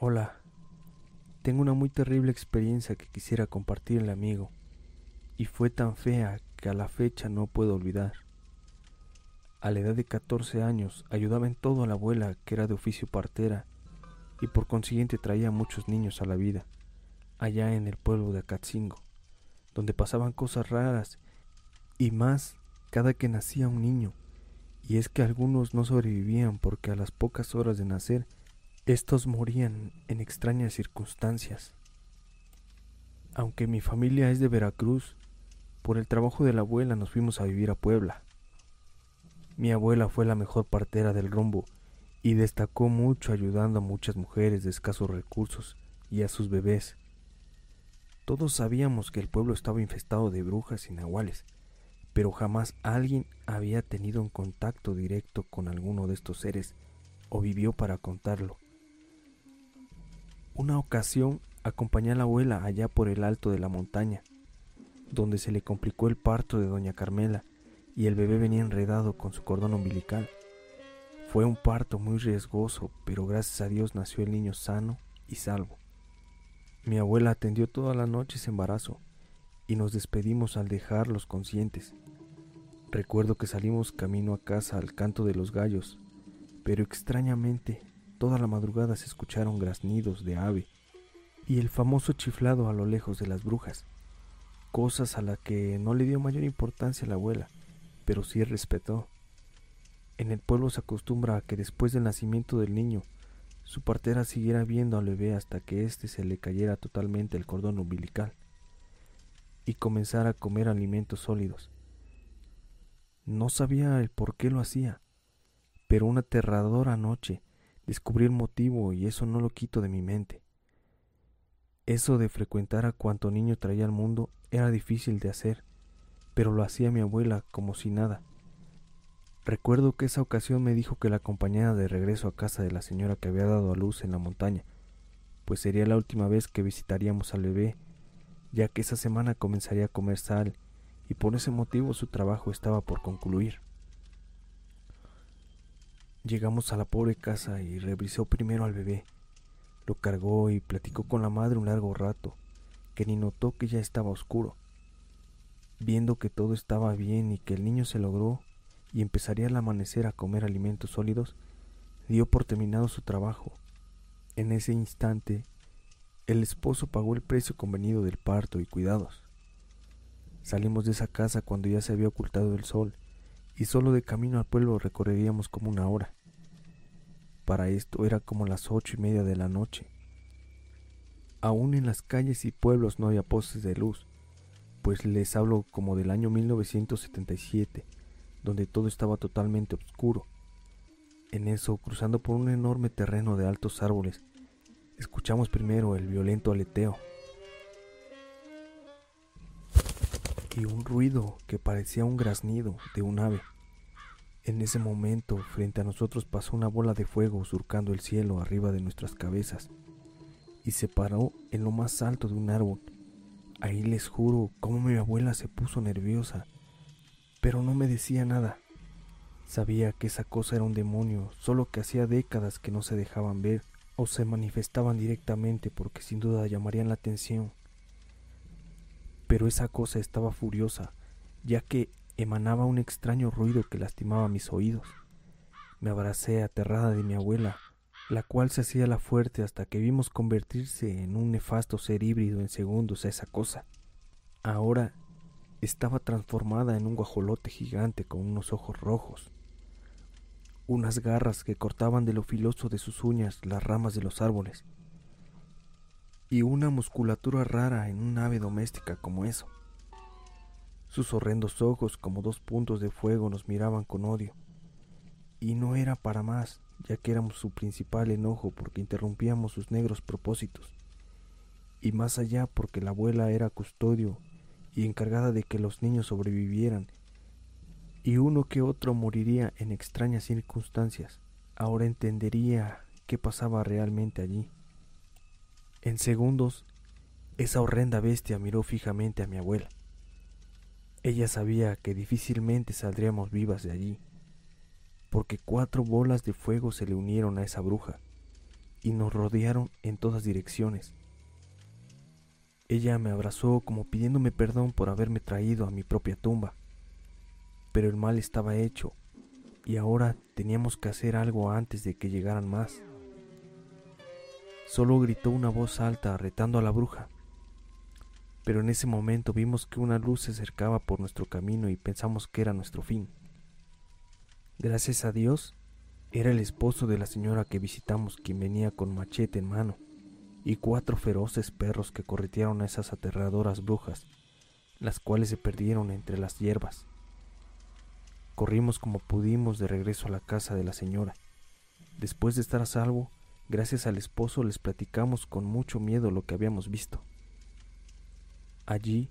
Hola, tengo una muy terrible experiencia que quisiera compartir el amigo, y fue tan fea que a la fecha no puedo olvidar. A la edad de 14 años ayudaba en todo a la abuela que era de oficio partera y por consiguiente traía a muchos niños a la vida, allá en el pueblo de Acatzingo, donde pasaban cosas raras y más cada que nacía un niño, y es que algunos no sobrevivían porque a las pocas horas de nacer estos morían en extrañas circunstancias. Aunque mi familia es de Veracruz, por el trabajo de la abuela nos fuimos a vivir a Puebla. Mi abuela fue la mejor partera del rumbo y destacó mucho ayudando a muchas mujeres de escasos recursos y a sus bebés. Todos sabíamos que el pueblo estaba infestado de brujas y nahuales, pero jamás alguien había tenido un contacto directo con alguno de estos seres o vivió para contarlo. Una ocasión acompañé a la abuela allá por el alto de la montaña, donde se le complicó el parto de doña Carmela y el bebé venía enredado con su cordón umbilical. Fue un parto muy riesgoso, pero gracias a Dios nació el niño sano y salvo. Mi abuela atendió toda la noche ese embarazo y nos despedimos al dejarlos conscientes. Recuerdo que salimos camino a casa al canto de los gallos, pero extrañamente toda la madrugada se escucharon graznidos de ave y el famoso chiflado a lo lejos de las brujas, cosas a las que no le dio mayor importancia la abuela, pero sí respetó. En el pueblo se acostumbra a que después del nacimiento del niño, su partera siguiera viendo al bebé hasta que éste se le cayera totalmente el cordón umbilical y comenzara a comer alimentos sólidos. No sabía el por qué lo hacía, pero una aterradora noche descubrí el motivo y eso no lo quito de mi mente. Eso de frecuentar a cuanto niño traía al mundo era difícil de hacer, pero lo hacía mi abuela como si nada. Recuerdo que esa ocasión me dijo que la acompañara de regreso a casa de la señora que había dado a luz en la montaña, pues sería la última vez que visitaríamos al bebé, ya que esa semana comenzaría a comer sal y por ese motivo su trabajo estaba por concluir. Llegamos a la pobre casa y revisó primero al bebé. Lo cargó y platicó con la madre un largo rato, que ni notó que ya estaba oscuro. Viendo que todo estaba bien y que el niño se logró y empezaría al amanecer a comer alimentos sólidos, dio por terminado su trabajo. En ese instante, el esposo pagó el precio convenido del parto y cuidados. Salimos de esa casa cuando ya se había ocultado el sol y solo de camino al pueblo recorreríamos como una hora. Para esto era como las ocho y media de la noche. Aún en las calles y pueblos no había postes de luz, pues les hablo como del año 1977, donde todo estaba totalmente oscuro. En eso, cruzando por un enorme terreno de altos árboles, escuchamos primero el violento aleteo y un ruido que parecía un graznido de un ave. En ese momento, frente a nosotros pasó una bola de fuego surcando el cielo arriba de nuestras cabezas y se paró en lo más alto de un árbol Ahí les juro cómo mi abuela se puso nerviosa, pero no me decía nada. Sabía que esa cosa era un demonio, solo que hacía décadas que no se dejaban ver o se manifestaban directamente porque sin duda llamarían la atención. Pero esa cosa estaba furiosa, ya que emanaba un extraño ruido que lastimaba mis oídos. Me abracé aterrada de mi abuela, la cual se hacía la fuerte hasta que vimos convertirse en un nefasto ser híbrido en segundos a esa cosa. Ahora estaba transformada en un guajolote gigante con unos ojos rojos, unas garras que cortaban de lo filoso de sus uñas las ramas de los árboles, y una musculatura rara en un ave doméstica como eso. Sus horrendos ojos como dos puntos de fuego nos miraban con odio, y no era para más ya que éramos su principal enojo porque interrumpíamos sus negros propósitos, y más allá porque la abuela era custodio y encargada de que los niños sobrevivieran, y uno que otro moriría en extrañas circunstancias, ahora entendería qué pasaba realmente allí. En segundos, esa horrenda bestia miró fijamente a mi abuela. Ella sabía que difícilmente saldríamos vivas de allí porque cuatro bolas de fuego se le unieron a esa bruja, y nos rodearon en todas direcciones. Ella me abrazó como pidiéndome perdón por haberme traído a mi propia tumba. Pero el mal estaba hecho y ahora teníamos que hacer algo antes de que llegaran más. Solo gritó una voz alta retando a la bruja. Pero en ese momento vimos que una luz se acercaba por nuestro camino y pensamos que era nuestro fin. Gracias a Dios, era el esposo de la señora que visitamos quien venía con machete en mano y cuatro feroces perros que corretearon a esas aterradoras brujas, las cuales se perdieron entre las hierbas. Corrimos como pudimos de regreso a la casa de la señora. Después de estar a salvo, gracias al esposo les platicamos con mucho miedo lo que habíamos visto. Allí,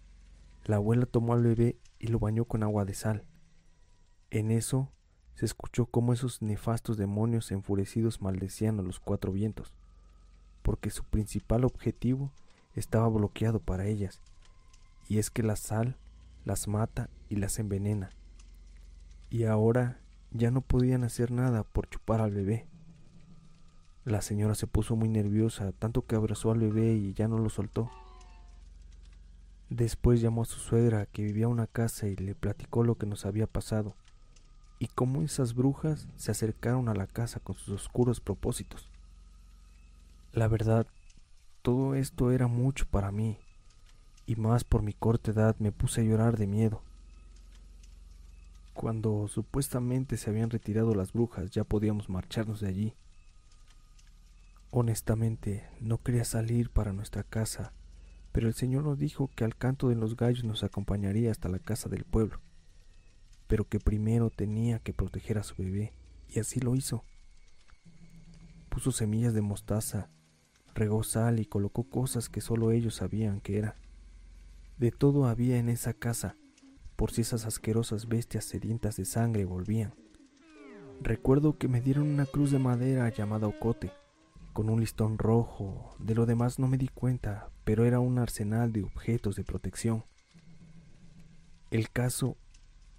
la abuela tomó al bebé y lo bañó con agua de sal. En eso se escuchó cómo esos nefastos demonios enfurecidos maldecían a los cuatro vientos, porque su principal objetivo estaba bloqueado para ellas, y es que la sal las mata y las envenena. Y ahora ya no podían hacer nada por chupar al bebé. La señora se puso muy nerviosa, tanto que abrazó al bebé y ya no lo soltó. Después llamó a su suegra que vivía en una casa y le platicó lo que nos había pasado y cómo esas brujas se acercaron a la casa con sus oscuros propósitos. La verdad, todo esto era mucho para mí, y más por mi corta edad me puse a llorar de miedo. Cuando supuestamente se habían retirado las brujas ya podíamos marcharnos de allí. Honestamente, no quería salir para nuestra casa, pero el Señor nos dijo que al canto de los gallos nos acompañaría hasta la casa del pueblo pero que primero tenía que proteger a su bebé, y así lo hizo. Puso semillas de mostaza, regó sal y colocó cosas que solo ellos sabían que era. De todo había en esa casa, por si esas asquerosas bestias sedientas de sangre volvían. Recuerdo que me dieron una cruz de madera llamada ocote, con un listón rojo, de lo demás no me di cuenta, pero era un arsenal de objetos de protección. El caso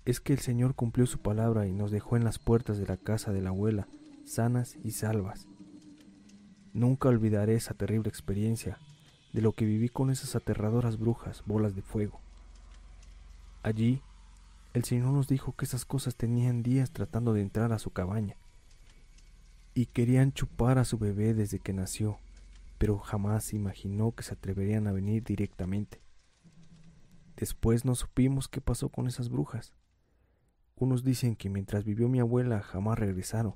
es que el Señor cumplió su palabra y nos dejó en las puertas de la casa de la abuela, sanas y salvas. Nunca olvidaré esa terrible experiencia de lo que viví con esas aterradoras brujas, bolas de fuego. Allí, el Señor nos dijo que esas cosas tenían días tratando de entrar a su cabaña y querían chupar a su bebé desde que nació, pero jamás imaginó que se atreverían a venir directamente. Después no supimos qué pasó con esas brujas. Unos dicen que mientras vivió mi abuela jamás regresaron.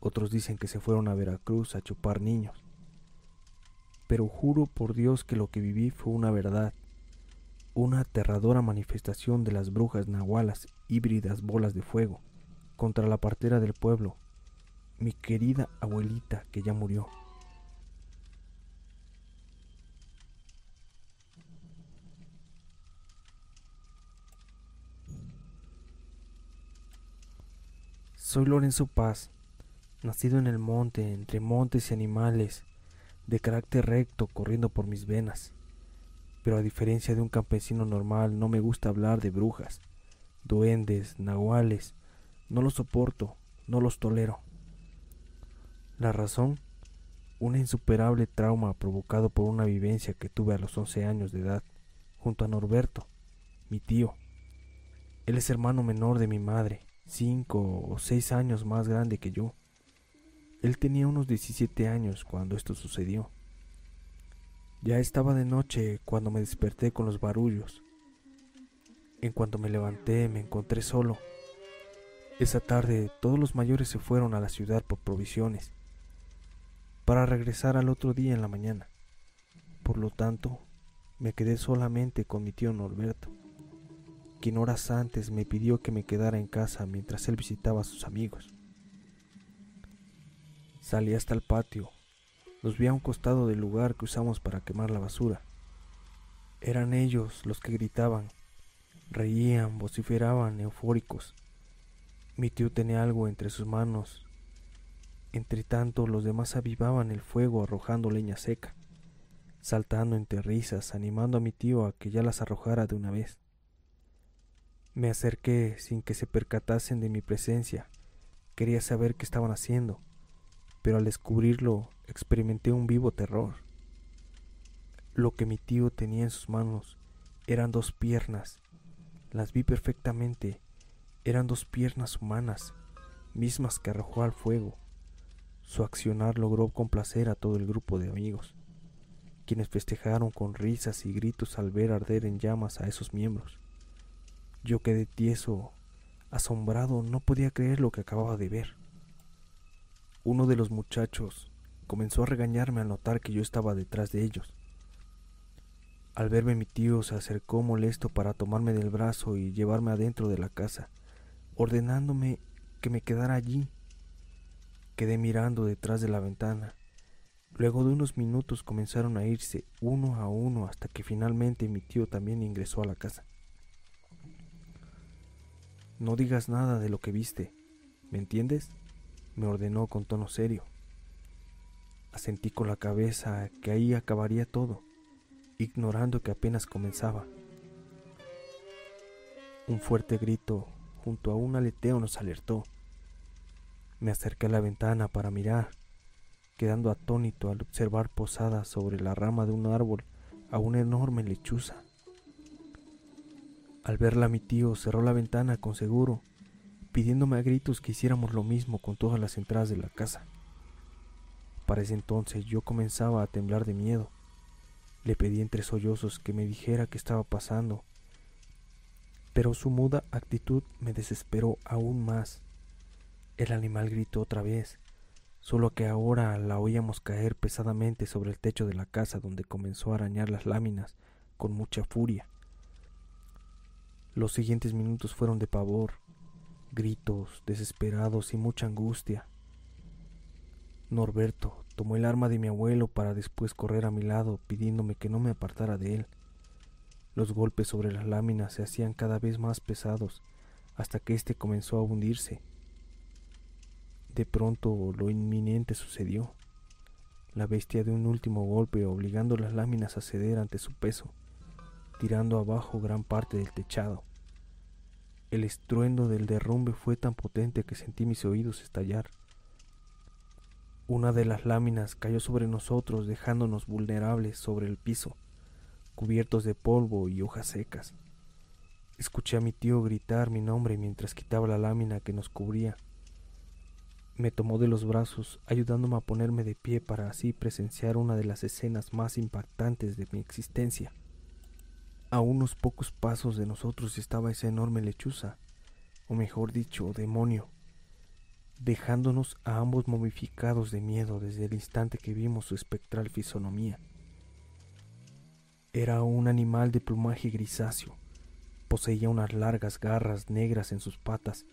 Otros dicen que se fueron a Veracruz a chupar niños. Pero juro por Dios que lo que viví fue una verdad, una aterradora manifestación de las brujas nahualas híbridas bolas de fuego contra la partera del pueblo, mi querida abuelita que ya murió. Soy Lorenzo Paz, nacido en el monte, entre montes y animales, de carácter recto corriendo por mis venas. Pero a diferencia de un campesino normal, no me gusta hablar de brujas, duendes, nahuales. No los soporto, no los tolero. La razón, un insuperable trauma provocado por una vivencia que tuve a los once años de edad, junto a Norberto, mi tío. Él es hermano menor de mi madre cinco o seis años más grande que yo. Él tenía unos 17 años cuando esto sucedió. Ya estaba de noche cuando me desperté con los barullos. En cuanto me levanté me encontré solo. Esa tarde todos los mayores se fueron a la ciudad por provisiones, para regresar al otro día en la mañana. Por lo tanto, me quedé solamente con mi tío Norberto quien horas antes me pidió que me quedara en casa mientras él visitaba a sus amigos. Salí hasta el patio. Los vi a un costado del lugar que usamos para quemar la basura. Eran ellos los que gritaban, reían, vociferaban, eufóricos. Mi tío tenía algo entre sus manos. Entre tanto, los demás avivaban el fuego arrojando leña seca, saltando entre risas, animando a mi tío a que ya las arrojara de una vez. Me acerqué sin que se percatasen de mi presencia. Quería saber qué estaban haciendo, pero al descubrirlo experimenté un vivo terror. Lo que mi tío tenía en sus manos eran dos piernas. Las vi perfectamente. Eran dos piernas humanas, mismas que arrojó al fuego. Su accionar logró complacer a todo el grupo de amigos, quienes festejaron con risas y gritos al ver arder en llamas a esos miembros. Yo quedé tieso, asombrado, no podía creer lo que acababa de ver. Uno de los muchachos comenzó a regañarme al notar que yo estaba detrás de ellos. Al verme mi tío se acercó molesto para tomarme del brazo y llevarme adentro de la casa, ordenándome que me quedara allí. Quedé mirando detrás de la ventana. Luego de unos minutos comenzaron a irse uno a uno hasta que finalmente mi tío también ingresó a la casa. No digas nada de lo que viste, ¿me entiendes? me ordenó con tono serio. Asentí con la cabeza que ahí acabaría todo ignorando que apenas comenzaba. Un fuerte grito junto a un aleteo nos alertó. Me acerqué a la ventana para mirar, quedando atónito al observar posada sobre la rama de un árbol a una enorme lechuza. Al verla mi tío cerró la ventana con seguro, pidiéndome a gritos que hiciéramos lo mismo con todas las entradas de la casa. Para ese entonces yo comenzaba a temblar de miedo. Le pedí entre sollozos que me dijera qué estaba pasando, pero su muda actitud me desesperó aún más. El animal gritó otra vez, solo que ahora la oíamos caer pesadamente sobre el techo de la casa donde comenzó a arañar las láminas con mucha furia. Los siguientes minutos fueron de pavor, gritos desesperados y mucha angustia. Norberto, Tomó el arma de mi abuelo para después correr a mi lado pidiéndome que no me apartara de él. Los golpes sobre las láminas se hacían cada vez más pesados hasta que éste comenzó a hundirse. De pronto lo inminente sucedió. La bestia de un último golpe obligando las láminas a ceder ante su peso, tirando abajo gran parte del techado. El estruendo del derrumbe fue tan potente que sentí mis oídos estallar. Una de las láminas cayó sobre nosotros dejándonos vulnerables sobre el piso, cubiertos de polvo y hojas secas. Escuché a mi tío gritar mi nombre mientras quitaba la lámina que nos cubría. Me tomó de los brazos, ayudándome a ponerme de pie para así presenciar una de las escenas más impactantes de mi existencia. A unos pocos pasos de nosotros estaba esa enorme lechuza, o mejor dicho, demonio, dejándonos a ambos momificados de miedo desde el instante que vimos su espectral fisonomía. Era un animal de plumaje grisáceo, poseía unas largas garras negras en sus patas,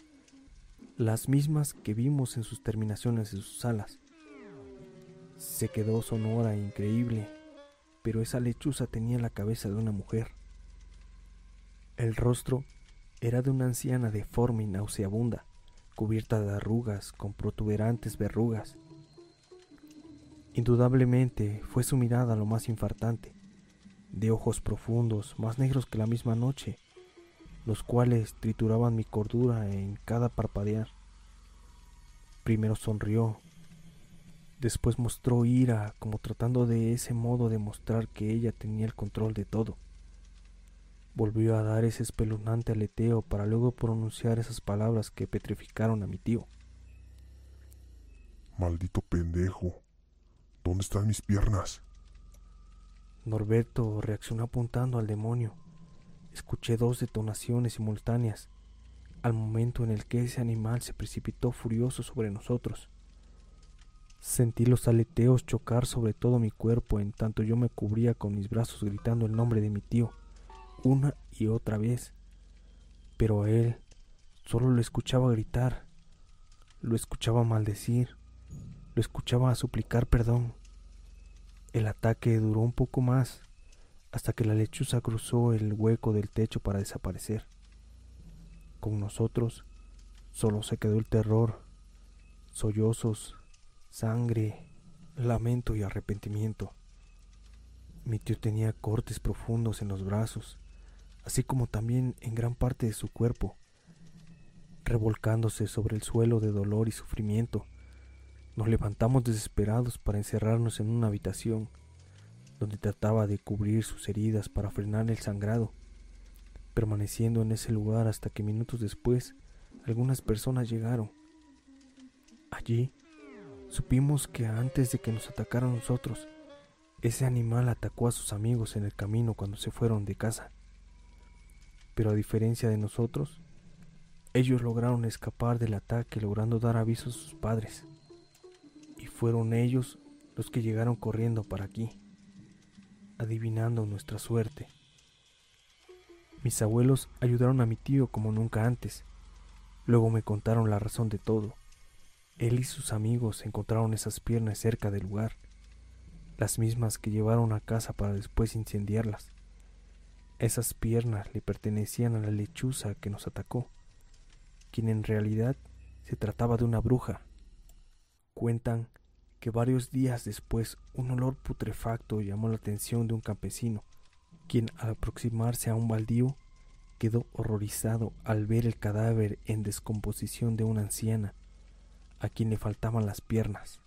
las mismas que vimos en sus terminaciones de sus alas. Se quedó sonora e increíble, pero esa lechuza tenía la cabeza de una mujer. El rostro era de una anciana deforme y nauseabunda, cubierta de arrugas con protuberantes verrugas. Indudablemente fue su mirada lo más infartante, de ojos profundos, más negros que la misma noche, los cuales trituraban mi cordura en cada parpadear. Primero sonrió, después mostró ira como tratando de ese modo demostrar que ella tenía el control de todo. Volvió a dar ese espeluznante aleteo para luego pronunciar esas palabras que petrificaron a mi tío. Maldito pendejo. ¿Dónde están mis piernas? Norberto reaccionó apuntando al demonio. Escuché dos detonaciones simultáneas, al momento en el que ese animal se precipitó furioso sobre nosotros. Sentí los aleteos chocar sobre todo mi cuerpo en tanto yo me cubría con mis brazos gritando el nombre de mi tío una y otra vez, pero a él solo lo escuchaba gritar, lo escuchaba maldecir, lo escuchaba suplicar perdón. El ataque duró un poco más hasta que la lechuza cruzó el hueco del techo para desaparecer. Con nosotros solo se quedó el terror, sollozos, sangre, lamento y arrepentimiento. Mi tío tenía cortes profundos en los brazos así como también en gran parte de su cuerpo, revolcándose sobre el suelo de dolor y sufrimiento. Nos levantamos desesperados para encerrarnos en una habitación donde trataba de cubrir sus heridas para frenar el sangrado, permaneciendo en ese lugar hasta que minutos después algunas personas llegaron. Allí supimos que antes de que nos atacaran nosotros, ese animal atacó a sus amigos en el camino cuando se fueron de casa. Pero a diferencia de nosotros, ellos lograron escapar del ataque logrando dar aviso a sus padres. Y fueron ellos los que llegaron corriendo para aquí, adivinando nuestra suerte. Mis abuelos ayudaron a mi tío como nunca antes. Luego me contaron la razón de todo. Él y sus amigos encontraron esas piernas cerca del lugar las mismas que llevaron a casa para después incendiarlas. Esas piernas le pertenecían a la lechuza que nos atacó, quien en realidad se trataba de una bruja. Cuentan que varios días después un olor putrefacto llamó la atención de un campesino, quien al aproximarse a un baldío quedó horrorizado al ver el cadáver en descomposición de una anciana, a quien le faltaban las piernas.